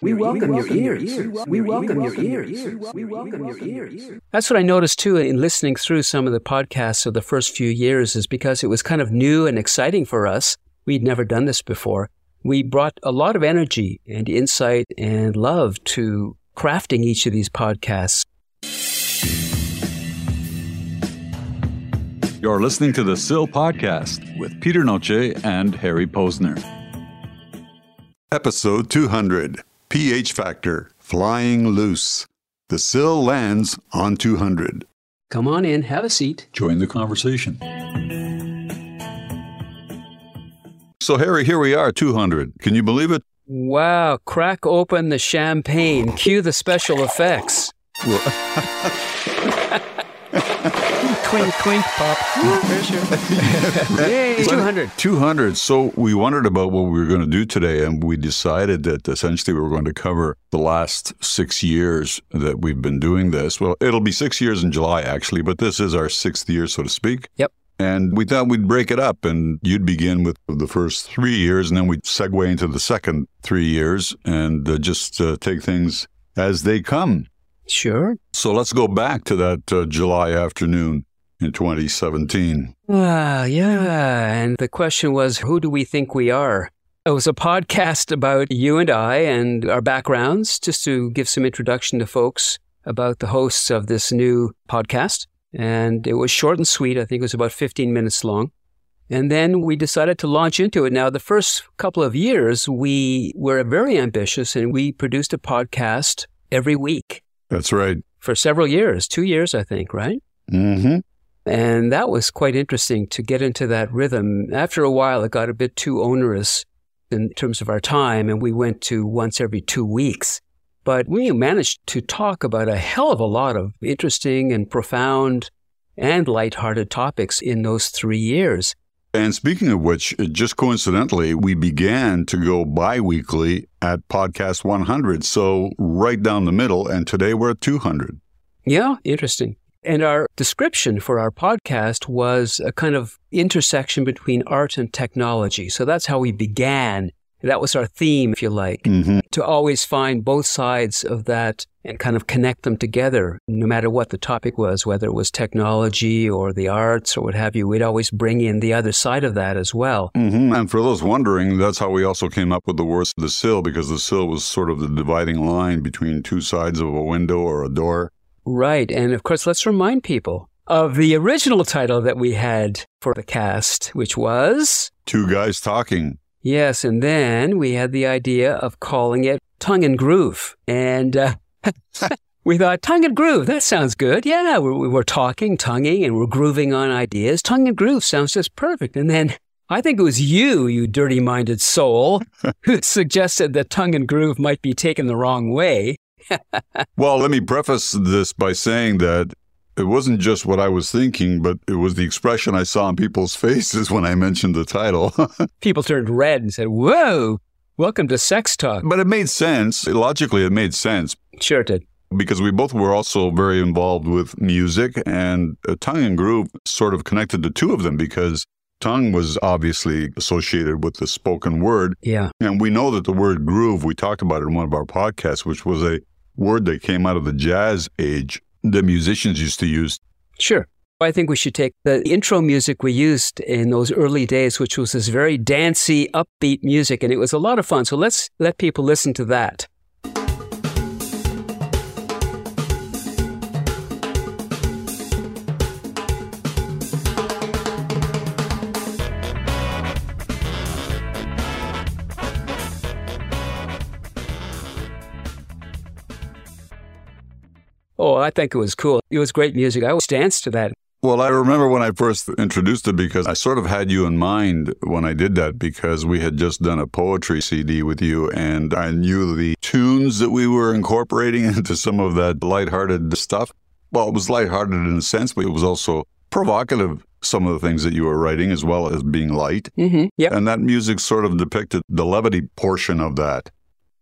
We welcome your ears. We welcome your ears. We welcome your ears. That's what I noticed too in listening through some of the podcasts of the first few years is because it was kind of new and exciting for us. We'd never done this before. We brought a lot of energy and insight and love to crafting each of these podcasts. You're listening to the Sill Podcast with Peter Noce and Harry Posner. Episode 200 PH Factor Flying Loose. The sill lands on 200. Come on in, have a seat. Join the conversation. So, Harry, here we are, 200. Can you believe it? Wow, crack open the champagne, cue the special effects. Twink, twink, pop. Yay, 200. 200. So we wondered about what we were going to do today, and we decided that essentially we were going to cover the last six years that we've been doing this. Well, it'll be six years in July, actually, but this is our sixth year, so to speak. Yep. And we thought we'd break it up, and you'd begin with the first three years, and then we'd segue into the second three years and uh, just uh, take things as they come. Sure. So let's go back to that uh, July afternoon in 2017. Ah, yeah. And the question was, who do we think we are? It was a podcast about you and I and our backgrounds, just to give some introduction to folks about the hosts of this new podcast. And it was short and sweet. I think it was about 15 minutes long. And then we decided to launch into it. Now, the first couple of years, we were very ambitious and we produced a podcast every week. That's right. For several years, two years, I think, right? Mm-hmm. And that was quite interesting to get into that rhythm. After a while, it got a bit too onerous in terms of our time, and we went to once every two weeks. But we managed to talk about a hell of a lot of interesting and profound and lighthearted topics in those three years. And speaking of which, just coincidentally, we began to go bi weekly at podcast 100. So right down the middle. And today we're at 200. Yeah, interesting. And our description for our podcast was a kind of intersection between art and technology. So that's how we began. That was our theme, if you like, mm-hmm. to always find both sides of that and kind of connect them together, no matter what the topic was, whether it was technology or the arts or what have you. We'd always bring in the other side of that as well. Mm-hmm. And for those wondering, that's how we also came up with the words the sill, because the sill was sort of the dividing line between two sides of a window or a door. Right. And of course, let's remind people of the original title that we had for the cast, which was Two Guys Talking. Yes. And then we had the idea of calling it Tongue and Groove. And uh, we thought, Tongue and Groove, that sounds good. Yeah, we're, we're talking, tonguing, and we're grooving on ideas. Tongue and Groove sounds just perfect. And then I think it was you, you dirty minded soul, who suggested that Tongue and Groove might be taken the wrong way. Well, let me preface this by saying that it wasn't just what I was thinking, but it was the expression I saw on people's faces when I mentioned the title. People turned red and said, Whoa, welcome to Sex Talk. But it made sense. Logically, it made sense. Sure, it did. Because we both were also very involved with music, and Tongue and Groove sort of connected the two of them because tongue was obviously associated with the spoken word. Yeah. And we know that the word groove, we talked about it in one of our podcasts, which was a word that came out of the jazz age that musicians used to use. Sure. I think we should take the intro music we used in those early days, which was this very dancey, upbeat music, and it was a lot of fun. So let's let people listen to that. I think it was cool. It was great music. I always danced to that. Well, I remember when I first introduced it because I sort of had you in mind when I did that because we had just done a poetry CD with you and I knew the tunes that we were incorporating into some of that lighthearted stuff. Well, it was lighthearted in a sense, but it was also provocative, some of the things that you were writing, as well as being light. Mm-hmm. Yep. And that music sort of depicted the levity portion of that.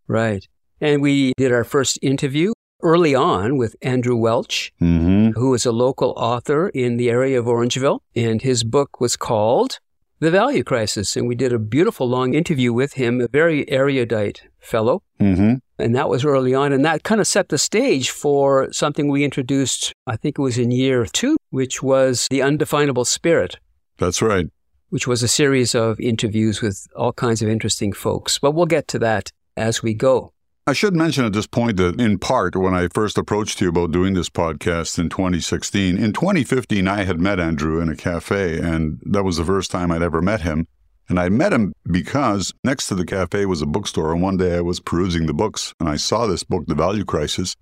Right. And we did our first interview early on with Andrew Welch, mm-hmm. who is a local author in the area of Orangeville. And his book was called The Value Crisis. And we did a beautiful long interview with him, a very erudite fellow. Mm-hmm. And that was early on. And that kind of set the stage for something we introduced, I think it was in year two, which was The Undefinable Spirit. That's right. Which was a series of interviews with all kinds of interesting folks. But we'll get to that as we go. I should mention at this point that, in part, when I first approached you about doing this podcast in 2016, in 2015, I had met Andrew in a cafe, and that was the first time I'd ever met him. And I met him because next to the cafe was a bookstore, and one day I was perusing the books, and I saw this book, The Value Crisis,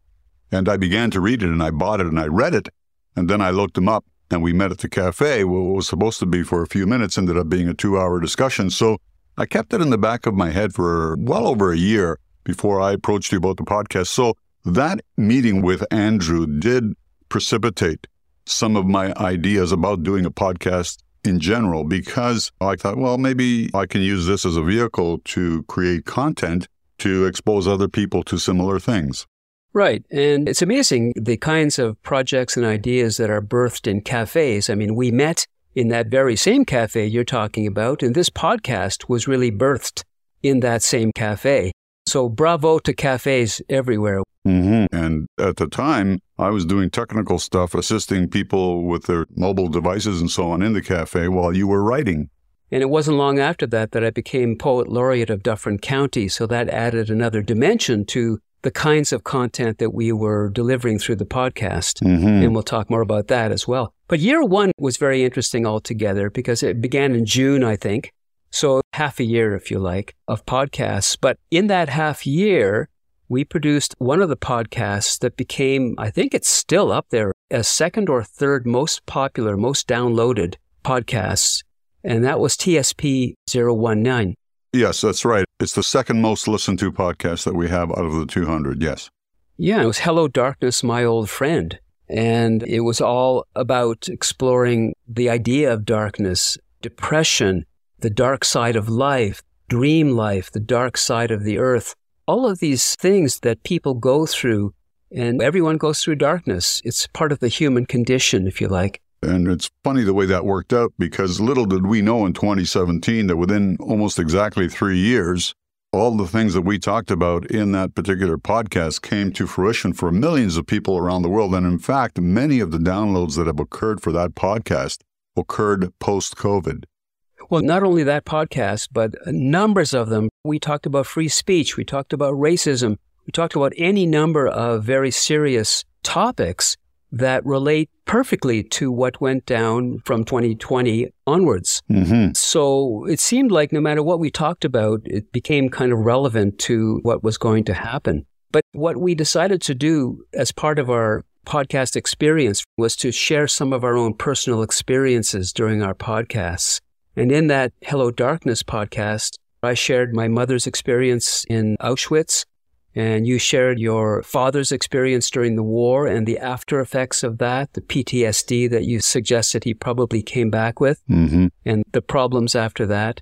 and I began to read it, and I bought it, and I read it, and then I looked him up, and we met at the cafe. What was supposed to be for a few minutes ended up being a two hour discussion. So I kept it in the back of my head for well over a year before I approached you about the podcast. So that meeting with Andrew did precipitate some of my ideas about doing a podcast in general because I thought, well, maybe I can use this as a vehicle to create content to expose other people to similar things. Right. And it's amazing the kinds of projects and ideas that are birthed in cafes. I mean, we met in that very same cafe you're talking about, and this podcast was really birthed in that same cafe. So bravo to cafes everywhere. Mm-hmm. And at the time, I was doing technical stuff, assisting people with their mobile devices and so on in the cafe while you were writing. And it wasn't long after that that I became poet laureate of Dufferin County. So that added another dimension to the kinds of content that we were delivering through the podcast. Mm-hmm. And we'll talk more about that as well. But year one was very interesting altogether because it began in June, I think. So half a year, if you like, of podcasts. But in that half year, we produced one of the podcasts that became, I think it's still up there as second or third most popular, most downloaded podcasts. And that was TSP 019. Yes, that's right. It's the second most listened to podcast that we have out of the 200. Yes. Yeah, it was Hello Darkness, My Old Friend. And it was all about exploring the idea of darkness, depression, the dark side of life, dream life, the dark side of the earth, all of these things that people go through, and everyone goes through darkness. It's part of the human condition, if you like. And it's funny the way that worked out because little did we know in 2017 that within almost exactly three years, all the things that we talked about in that particular podcast came to fruition for millions of people around the world. And in fact, many of the downloads that have occurred for that podcast occurred post COVID. Well, not only that podcast, but numbers of them. We talked about free speech. We talked about racism. We talked about any number of very serious topics that relate perfectly to what went down from 2020 onwards. Mm-hmm. So it seemed like no matter what we talked about, it became kind of relevant to what was going to happen. But what we decided to do as part of our podcast experience was to share some of our own personal experiences during our podcasts. And in that Hello Darkness podcast, I shared my mother's experience in Auschwitz, and you shared your father's experience during the war and the after effects of that, the PTSD that you suggested he probably came back with, mm-hmm. and the problems after that.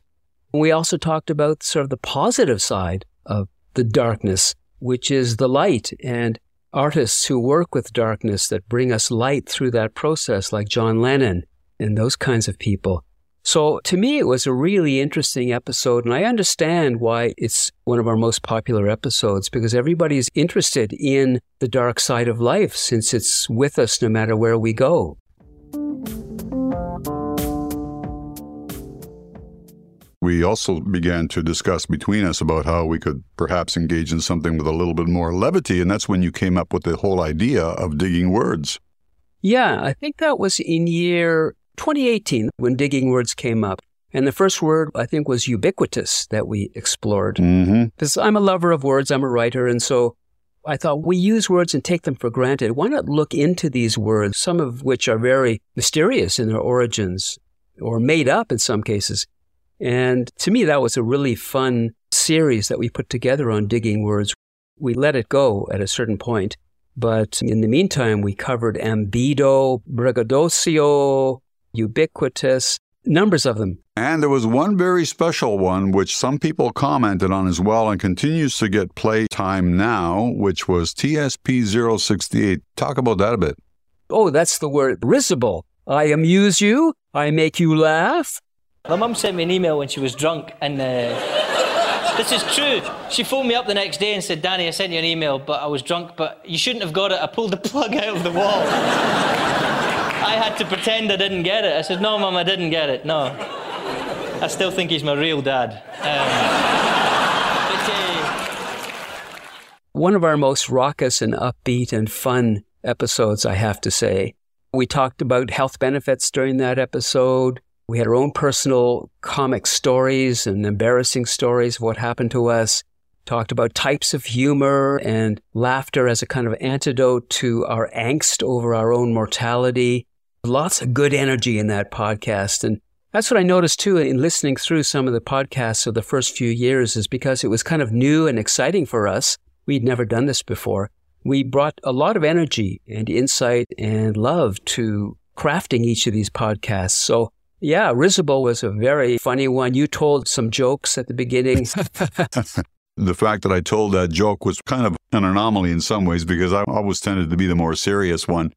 We also talked about sort of the positive side of the darkness, which is the light and artists who work with darkness that bring us light through that process, like John Lennon and those kinds of people. So to me, it was a really interesting episode. And I understand why it's one of our most popular episodes because everybody is interested in the dark side of life since it's with us no matter where we go. We also began to discuss between us about how we could perhaps engage in something with a little bit more levity. And that's when you came up with the whole idea of digging words. Yeah, I think that was in year 2018 when digging words came up. And the first word I think was ubiquitous that we explored. Mm-hmm. Because I'm a lover of words, I'm a writer, and so I thought we use words and take them for granted. Why not look into these words, some of which are very mysterious in their origins or made up in some cases? And to me, that was a really fun series that we put together on digging words. We let it go at a certain point, but in the meantime, we covered ambido, braggadocio, ubiquitous, numbers of them. And there was one very special one which some people commented on as well and continues to get play time now, which was TSP 068. Talk about that a bit. Oh, that's the word risible. I amuse you, I make you laugh. My mum sent me an email when she was drunk, and uh, this is true. She phoned me up the next day and said, Danny, I sent you an email, but I was drunk, but you shouldn't have got it. I pulled the plug out of the wall. I had to pretend I didn't get it. I said, No, mum, I didn't get it. No. I still think he's my real dad. Um, but, uh, One of our most raucous and upbeat and fun episodes, I have to say. We talked about health benefits during that episode. We had our own personal comic stories and embarrassing stories of what happened to us. Talked about types of humor and laughter as a kind of antidote to our angst over our own mortality. Lots of good energy in that podcast. And that's what I noticed too in listening through some of the podcasts of the first few years is because it was kind of new and exciting for us. We'd never done this before. We brought a lot of energy and insight and love to crafting each of these podcasts. So yeah, Risible was a very funny one. You told some jokes at the beginning. The fact that I told that joke was kind of an anomaly in some ways because I always tended to be the more serious one.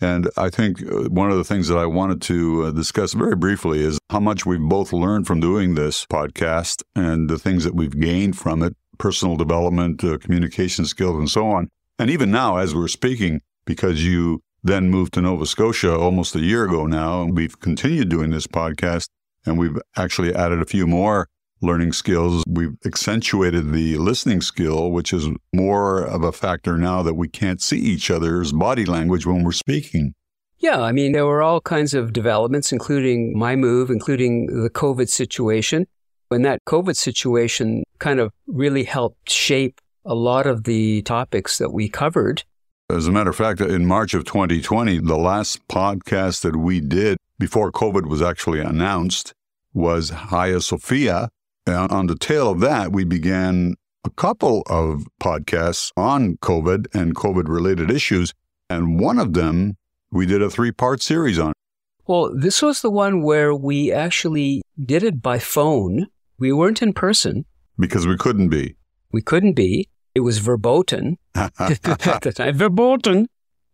And I think uh, one of the things that I wanted to uh, discuss very briefly is how much we've both learned from doing this podcast and the things that we've gained from it personal development, uh, communication skills, and so on. And even now, as we're speaking, because you then moved to Nova Scotia almost a year ago now, and we've continued doing this podcast, and we've actually added a few more learning skills. We've accentuated the listening skill, which is more of a factor now that we can't see each other's body language when we're speaking. Yeah, I mean, there were all kinds of developments, including my move, including the COVID situation. And that COVID situation kind of really helped shape a lot of the topics that we covered. As a matter of fact, in March of 2020, the last podcast that we did before COVID was actually announced was Hagia Sophia. And on the tail of that, we began a couple of podcasts on COVID and COVID related issues. And one of them we did a three part series on. Well, this was the one where we actually did it by phone. We weren't in person. Because we couldn't be. We couldn't be. It was verboten at the time. Verboten.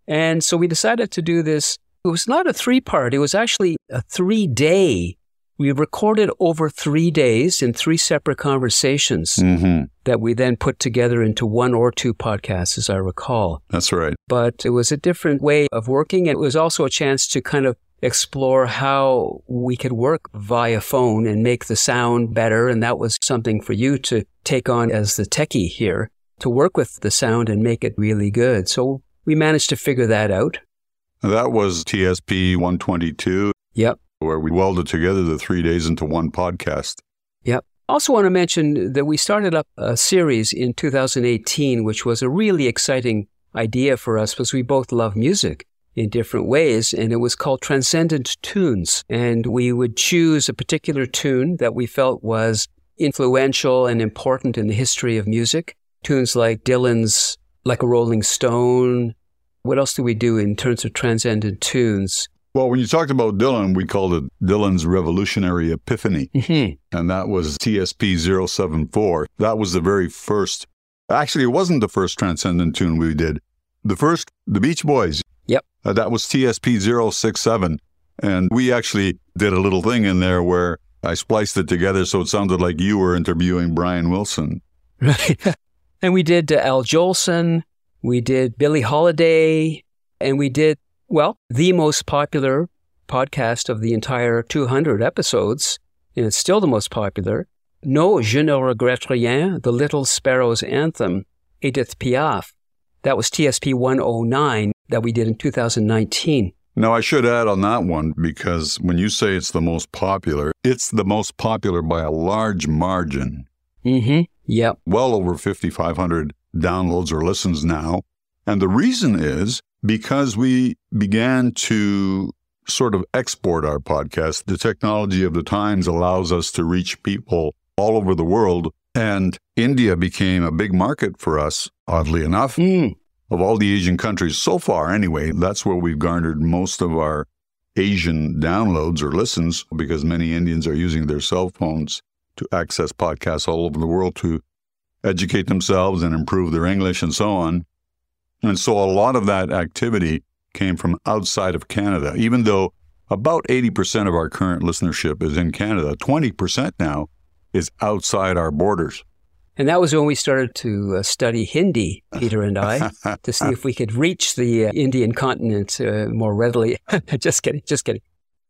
And so we decided to do this. It was not a three part, it was actually a three day. We recorded over three days in three separate conversations mm-hmm. that we then put together into one or two podcasts, as I recall. That's right. But it was a different way of working. It was also a chance to kind of explore how we could work via phone and make the sound better. And that was something for you to take on as the techie here to work with the sound and make it really good. So we managed to figure that out. That was TSP 122. Yep. Where we welded together the three days into one podcast. Yep. Also, want to mention that we started up a series in 2018, which was a really exciting idea for us because we both love music in different ways, and it was called Transcendent Tunes. And we would choose a particular tune that we felt was influential and important in the history of music. Tunes like Dylan's Like a Rolling Stone. What else do we do in terms of transcendent tunes? Well, when you talked about Dylan, we called it Dylan's Revolutionary Epiphany. Mm-hmm. And that was TSP 074. That was the very first. Actually, it wasn't the first transcendent tune we did. The first, the Beach Boys. Yep. Uh, that was TSP 067. And we actually did a little thing in there where I spliced it together so it sounded like you were interviewing Brian Wilson. Right. and we did uh, Al Jolson, we did Billie Holiday, and we did, well, the most popular podcast of the entire 200 episodes, and it's still the most popular. No, Je ne regrette rien, The Little Sparrow's Anthem, Edith Piaf. That was TSP 109 that we did in 2019. Now, I should add on that one because when you say it's the most popular, it's the most popular by a large margin. Mm-hmm. Yep. Well over 5,500 downloads or listens now. And the reason is because we began to sort of export our podcast. The technology of the times allows us to reach people all over the world. And India became a big market for us, oddly enough. Mm. Of all the Asian countries so far, anyway, that's where we've garnered most of our Asian downloads or listens because many Indians are using their cell phones to access podcasts all over the world to educate themselves and improve their English and so on. And so a lot of that activity came from outside of Canada, even though about 80% of our current listenership is in Canada. 20% now is outside our borders. And that was when we started to uh, study Hindi, Peter and I, to see if we could reach the uh, Indian continent uh, more readily. just kidding, just kidding.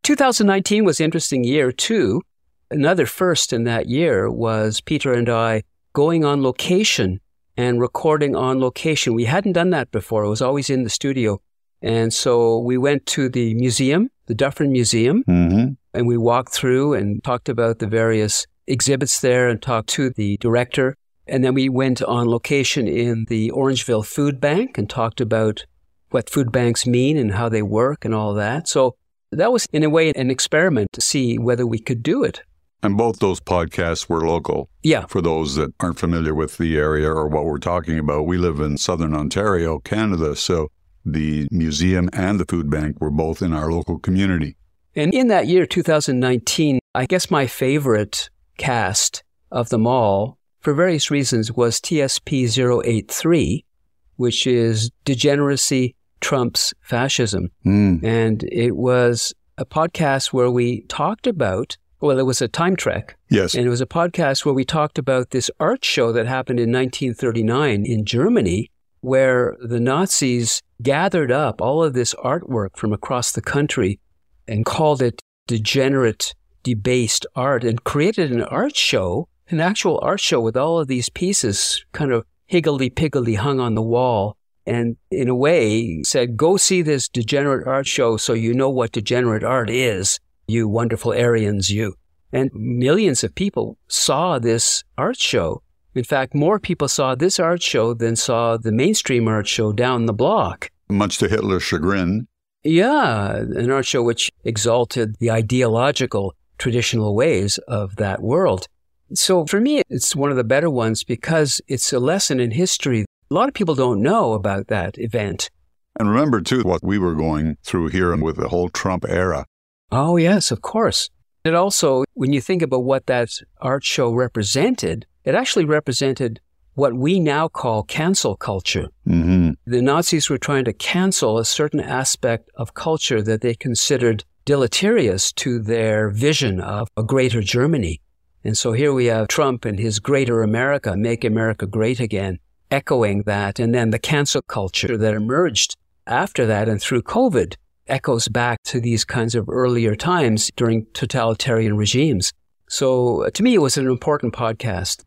2019 was an interesting year too. Another first in that year was Peter and I going on location and recording on location. We hadn't done that before. It was always in the studio. And so we went to the museum, the Dufferin Museum, Mm-hmm. and we walked through and talked about the various exhibits there and talked to the director. And then we went on location in the Orangeville Food Bank and talked about what food banks mean and how they work and all that. So that was, in a way, an experiment to see whether we could do it. And both those podcasts were local. Yeah. For those that aren't familiar with the area or what we're talking about, we live in southern Ontario, Canada. So the museum and the food bank were both in our local community. And in that year, 2019, I guess my favorite cast of them all, for various reasons, was TSP 083, which is Degeneracy Trumps Fascism. Mm. And it was a podcast where we talked about, well, it was a time trek. Yes. And it was a podcast where we talked about this art show that happened in 1939 in Germany, where the Nazis gathered up all of this artwork from across the country and called it degenerate, debased art and created an art show, an actual art show with all of these pieces kind of higgledy-piggledy hung on the wall. And in a way said, go see this degenerate art show so you know what degenerate art is, you wonderful Aryans, you. And millions of people saw this art show. In fact, more people saw this art show than saw the mainstream art show down the block. Much to Hitler's chagrin. Yeah, an art show which exalted the ideological traditional ways of that world. So for me, it's one of the better ones because it's a lesson in history. A lot of people don't know about that event. And remember, too, what we were going through here with the whole Trump era. Oh, yes, of course. It also, when you think about what that art show represented, it actually represented what we now call cancel culture. Mm-hmm. The Nazis were trying to cancel a certain aspect of culture that they considered deleterious to their vision of a greater Germany. And so here we have Trump and his greater America, make America great again, echoing that. And then the cancel culture that emerged after that and through COVID echoes back to these kinds of earlier times during totalitarian regimes. So uh, to me, it was an important podcast.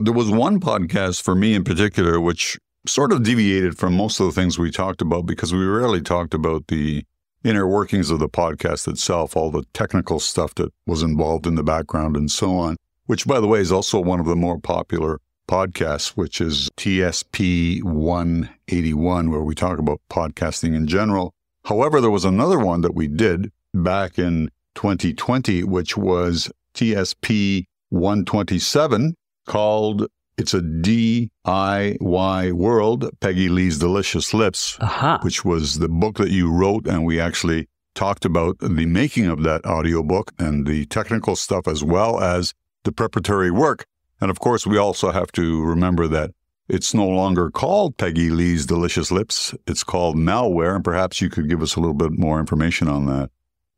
There was one podcast for me in particular, which sort of deviated from most of the things we talked about because we rarely talked about the inner workings of the podcast itself, all the technical stuff that was involved in the background and so on, which, by the way, is also one of the more popular podcasts, which is TSP 181, where we talk about podcasting in general. However, there was another one that we did back in 2020, which was TSP 127 called It's a DIY World, Peggy Lee's Delicious Lips, Aha. which was the book that you wrote. And we actually talked about the making of that audiobook and the technical stuff as well as the preparatory work. And of course, we also have to remember that it's no longer called Peggy Lee's Delicious Lips. It's called Malware. And perhaps you could give us a little bit more information on that.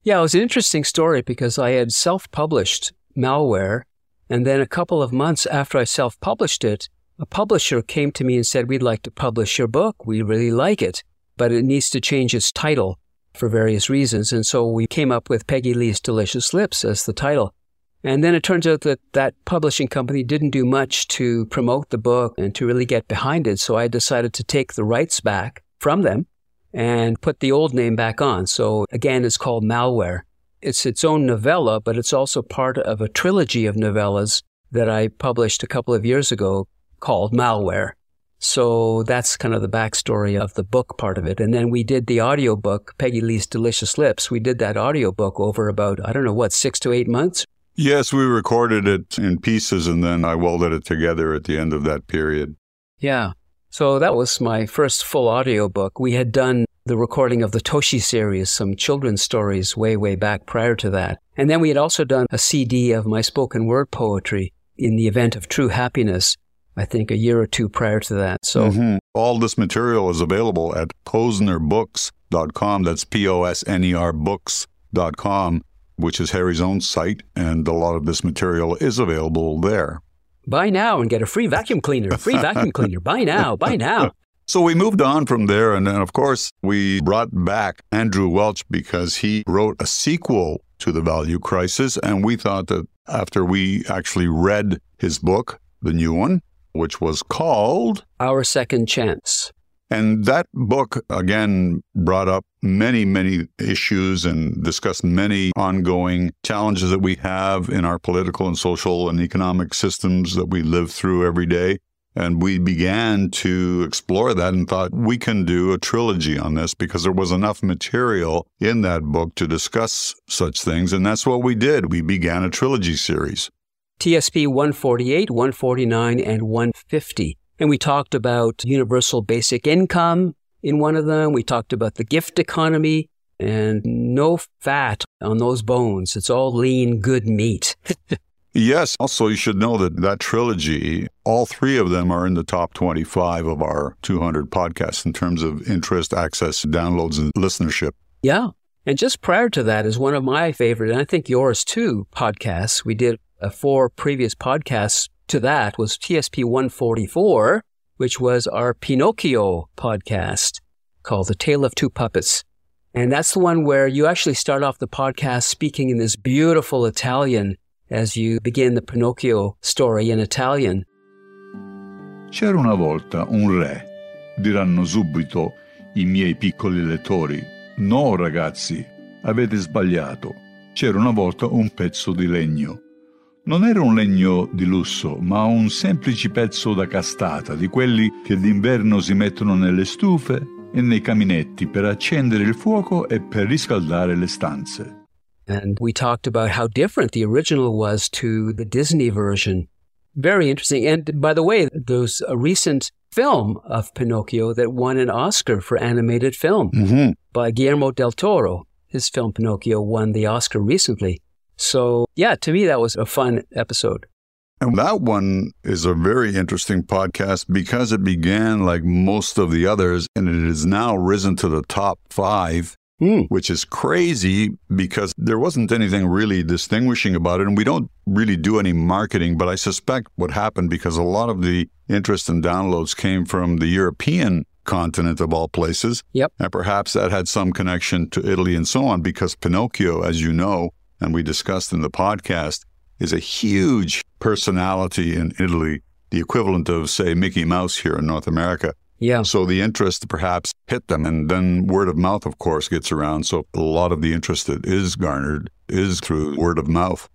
Yeah, it was an interesting story because I had self published malware. And then a couple of months after I self published it, a publisher came to me and said, We'd like to publish your book. We really like it, but it needs to change its title for various reasons. And so we came up with Peggy Lee's Delicious Lips as the title. And then it turns out that that publishing company didn't do much to promote the book and to really get behind it. So I decided to take the rights back from them and put the old name back on. So again, it's called Malware. It's its own novella, but it's also part of a trilogy of novellas that I published a couple of years ago called Malware. So that's kind of the backstory of the book part of it. And then we did the audiobook, Peggy Lee's Delicious Lips. We did that audiobook over about, I don't know, what, six to eight months? Yes, we recorded it in pieces and then I welded it together at the end of that period. Yeah. So that was my first full audiobook. We had done the recording of the Toshi series, some children's stories way, way back prior to that. And then we had also done a CD of my spoken word poetry in the event of True Happiness. I think, a year or two prior to that. So Mhm. all this material is available at posnerbooks.com. That's P O S N E R books.com, which is Harry's own site. And a lot of this material is available there. buy now and get a free vacuum cleaner. Free vacuum cleaner. Buy now. Buy now. So we moved on from there. And then, of course, we brought back Andrew Welch because he wrote a sequel to The Value Crisis. And we thought that after we actually read his book, the new one, which was called Our second chance. And that book, again, brought up many, many issues and discussed many ongoing challenges that we have in our political and social and economic systems that we live through every day. And we began to explore that and thought we can do a trilogy on this because there was enough material in that book to discuss such things. And that's what we did. We began a trilogy series. TSP 148, 149, and 150. And we talked about universal basic income in one of them. We talked about the gift economy and no fat on those bones. It's all lean, good meat. Yes. Also, you should know that that trilogy, all three of them are in the top 25 of our 200 podcasts in terms of interest, access, downloads, and listenership. yeah. And just prior to that is one of my favorite, and I think yours too, podcasts. We did uh, four previous podcasts to that was TSP 144, which was our Pinocchio podcast called The Tale of Two Puppets. And that's the one where you actually start off the podcast speaking in this beautiful Italian as you begin the Pinocchio story in Italian. C'era una volta un re, diranno subito i miei piccoli lettori. No, ragazzi, avete sbagliato. C'era una volta un pezzo di legno. Non era un legno di lusso, ma un semplice pezzo da castata, di quelli che d'inverno si mettono nelle stufe e nei caminetti per accendere il fuoco e per riscaldare le stanze. And we talked about how different the original was to the Disney version. Very interesting. And by the way, there's a recent film of Pinocchio that won an Oscar for animated film Mm-hmm. by Guillermo del Toro. His film Pinocchio won the Oscar recently. So, yeah, to me, that was a fun episode. And that one is a very interesting podcast because it began like most of the others and it has now risen to the top five, Hmm. which is crazy because there wasn't anything really distinguishing about it. And we don't really do any marketing, but I suspect what happened because a lot of the interest and downloads came from the European continent of all places. Yep. And perhaps that had some connection to Italy and so on because Pinocchio, as you know, and we discussed in the podcast, is a huge personality in Italy, the equivalent of, say, Mickey Mouse here in North America. Yeah. So the interest perhaps hit them. And then word of mouth, of course, gets around. So a lot of the interest that is garnered is through word of mouth.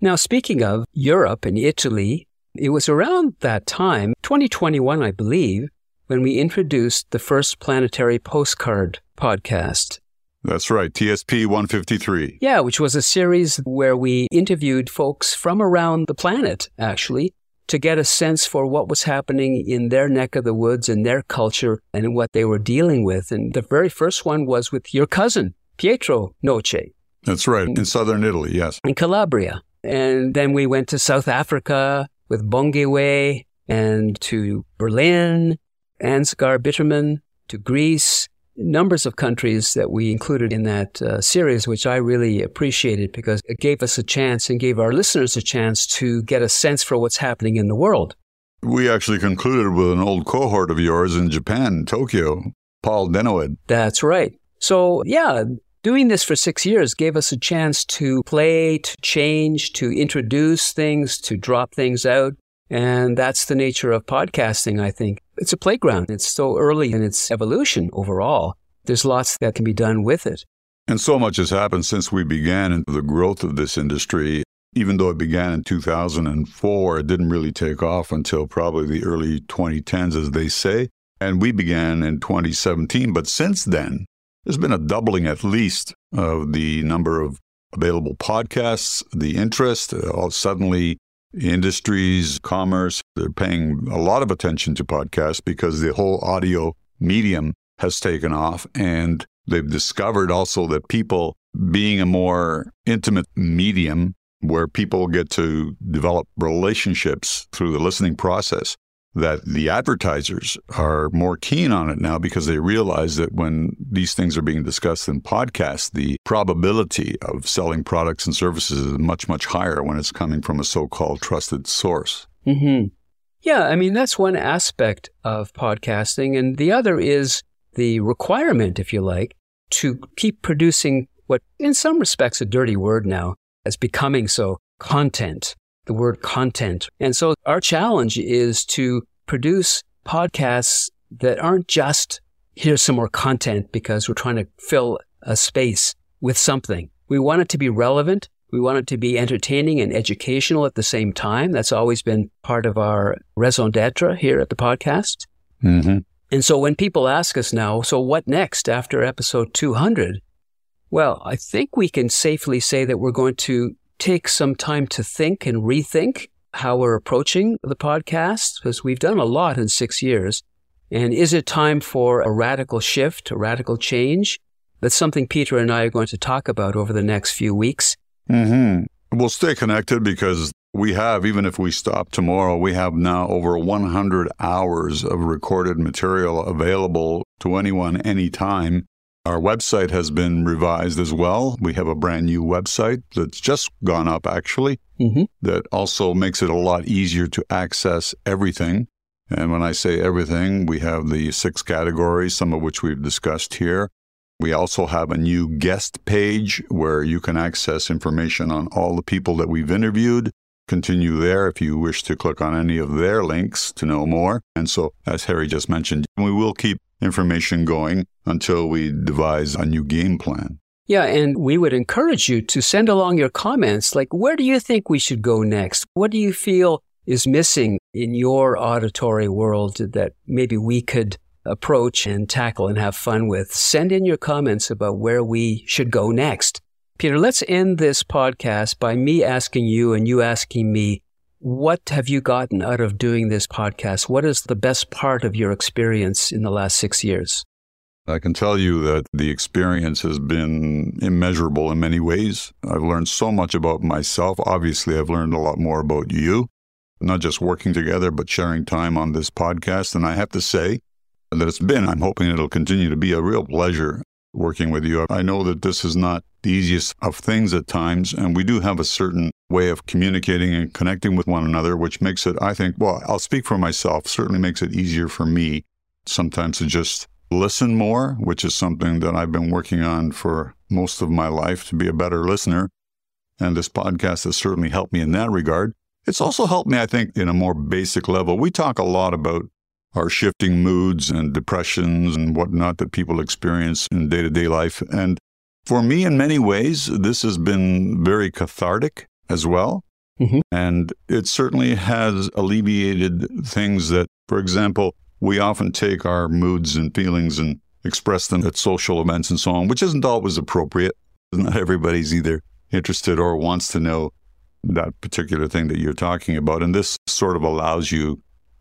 Now, speaking of Europe and Italy, it was around that time, 2021, I believe, when we introduced the first planetary postcard podcast. That's right, TSP 153. Yeah, which was a series where we interviewed folks from around the planet, actually, to get a sense for what was happening in their neck of the woods and their culture and what they were dealing with. And the very first one was with your cousin, Pietro Noce, That's right, in southern Italy, yes. in Calabria. And then we went to South Africa with Bongewe and to Berlin, Ansgar Bitterman, to Greece, numbers of countries that we included in that uh, series, which I really appreciated because it gave us a chance and gave our listeners a chance to get a sense for what's happening in the world. We actually concluded with an old cohort of yours in Japan, Tokyo, Paul Denoid. That's right. So, yeah, doing this for six years gave us a chance to play, to change, to introduce things, to drop things out. And that's the nature of podcasting, I think. It's a playground. It's so early in its evolution overall. There's lots that can be done with it. And so much has happened since we began in the growth of this industry. Even though it began in 2004, it didn't really take off until probably the early 2010s, as they say. And we began in 2017. But since then, there's been a doubling at least of the number of available podcasts, the interest. Uh, suddenly, industries, commerce, they're paying a lot of attention to podcasts because the whole audio medium has taken off. And they've discovered also that people being a more intimate medium where people get to develop relationships through the listening process, that the advertisers are more keen on it now because they realize that when these things are being discussed in podcasts, the probability of selling products and services is much, much higher when it's coming from a so called trusted source. Mm-hmm. Yeah, I mean, that's one aspect of podcasting. And the other is the requirement, if you like, to keep producing what, in some respects, a dirty word now, as becoming so content the word content. And so our challenge is to produce podcasts that aren't just here's some more content because we're trying to fill a space with something. We want it to be relevant. We want it to be entertaining and educational at the same time. That's always been part of our raison d'etre here at the podcast. Mm-hmm. And so when people ask us now, so what next after episode 200? Well, I think we can safely say that we're going to take some time to think and rethink how we're approaching the podcast because we've done a lot in six years. And is it time for a radical shift, a radical change? That's something Peter and I are going to talk about over the next few weeks. Mm-hmm. We'll stay connected because we have, even if we stop tomorrow, we have now over 100 hours of recorded material available to anyone anytime. Our website has been revised as well. We have a brand new website that's just gone up, actually, mm-hmm. that also makes it a lot easier to access everything. And when I say everything, we have the six categories, some of which we've discussed here. We also have a new guest page where you can access information on all the people that we've interviewed. Continue there if you wish to click on any of their links to know more. And so, as Harry just mentioned, we will keep information going until we devise a new game plan. Yeah, and we would encourage you to send along your comments like, where do you think we should go next? What do you feel is missing in your auditory world that maybe we could approach and tackle and have fun with? Send in your comments about where we should go next. Peter, let's end this podcast by me asking you and you asking me, what have you gotten out of doing this podcast? What is the best part of your experience in the last six years? I can tell you that the experience has been immeasurable in many ways. I've learned so much about myself. Obviously, I've learned a lot more about you, not just working together, but sharing time on this podcast. And I have to say that it's been, I'm hoping it'll continue to be a real pleasure working with you. I know that this is not the easiest of things at times, and we do have a certain way of communicating and connecting with one another, which makes it, I think, well, I'll speak for myself, certainly makes it easier for me sometimes to just listen more, which is something that I've been working on for most of my life to be a better listener. And this podcast has certainly helped me in that regard. It's also helped me, I think, in a more basic level. We talk a lot about our shifting moods and depressions and whatnot that people experience in day to day life. And for me, in many ways, this has been very cathartic as well. Mm-hmm. And it certainly has alleviated things that, for example, we often take our moods and feelings and express them at social events and so on, which isn't always appropriate. Not everybody's either interested or wants to know that particular thing that you're talking about. And this sort of allows you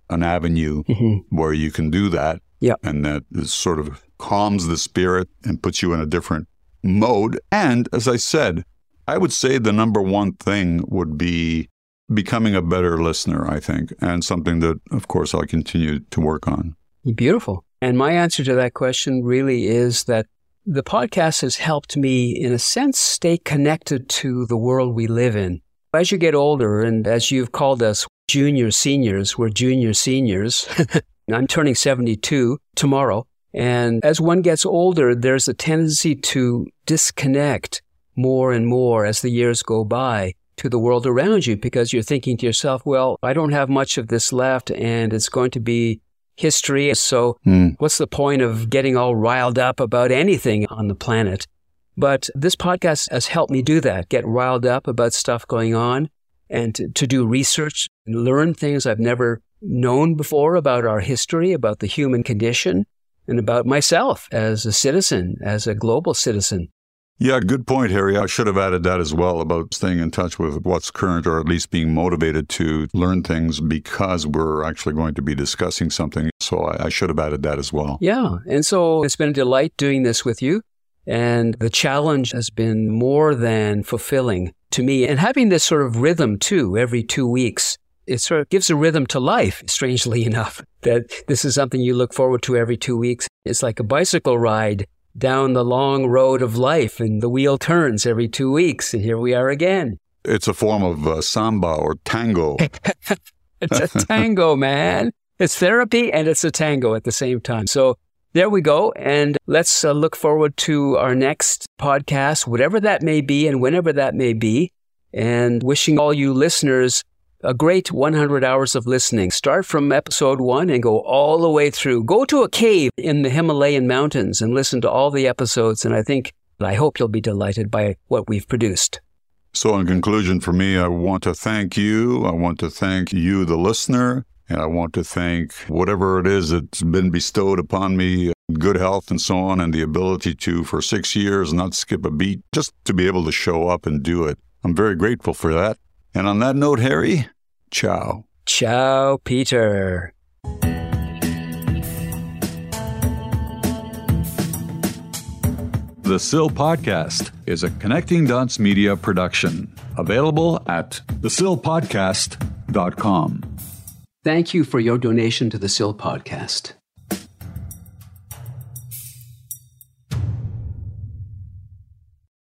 an avenue mm-hmm. where you can do that. Yeah. And that sort of calms the spirit and puts you in a different mode. And as I said, I would say the number one thing would be becoming a better listener, I think, and something that, of course, I'll continue to work on. Beautiful. And my answer to that question really is that the podcast has helped me, in a sense, stay connected to the world we live in. As you get older, and as you've called us junior seniors, we're junior seniors. I'm turning 72 tomorrow. And as one gets older, there's a tendency to disconnect more and more as the years go by to the world around you because you're thinking to yourself, well, I don't have much of this left and it's going to be history. So mm. what's the point of getting all riled up about anything on the planet? But this podcast has helped me do that, get riled up about stuff going on and to, to do research and learn things I've never known before about our history, about the human condition, and about myself as a citizen, as a global citizen. Yeah, good point, Harry. I should have added that as well about staying in touch with what's current or at least being motivated to learn things because we're actually going to be discussing something. So I, I should have added that as well. Yeah. And so it's been a delight doing this with you. And the challenge has been more than fulfilling to me. And having this sort of rhythm too, every two weeks, it sort of gives a rhythm to life, strangely enough, that this is something you look forward to every two weeks. It's like a bicycle ride down the long road of life, and the wheel turns every two weeks, and here we are again. It's a form of uh, samba or tango. it's a tango, man. It's therapy and it's a tango at the same time. So there we go. And let's uh, look forward to our next podcast, whatever that may be and whenever that may be. And wishing all you listeners a great 100 hours of listening. Start from episode one and go all the way through. Go to a cave in the Himalayan mountains and listen to all the episodes. And I think, I hope you'll be delighted by what we've produced. So, in conclusion, for me, I want to thank you. I want to thank you, the listener. And I want to thank whatever it is that's been bestowed upon me good health and so on, and the ability to, for six years, not skip a beat, just to be able to show up and do it. I'm very grateful for that. And on that note, Harry, ciao. Ciao, Peter. The Sill Podcast is a Connecting Dots Media production, available at thesillpodcast.com. Thank you for your donation to the Sill Podcast.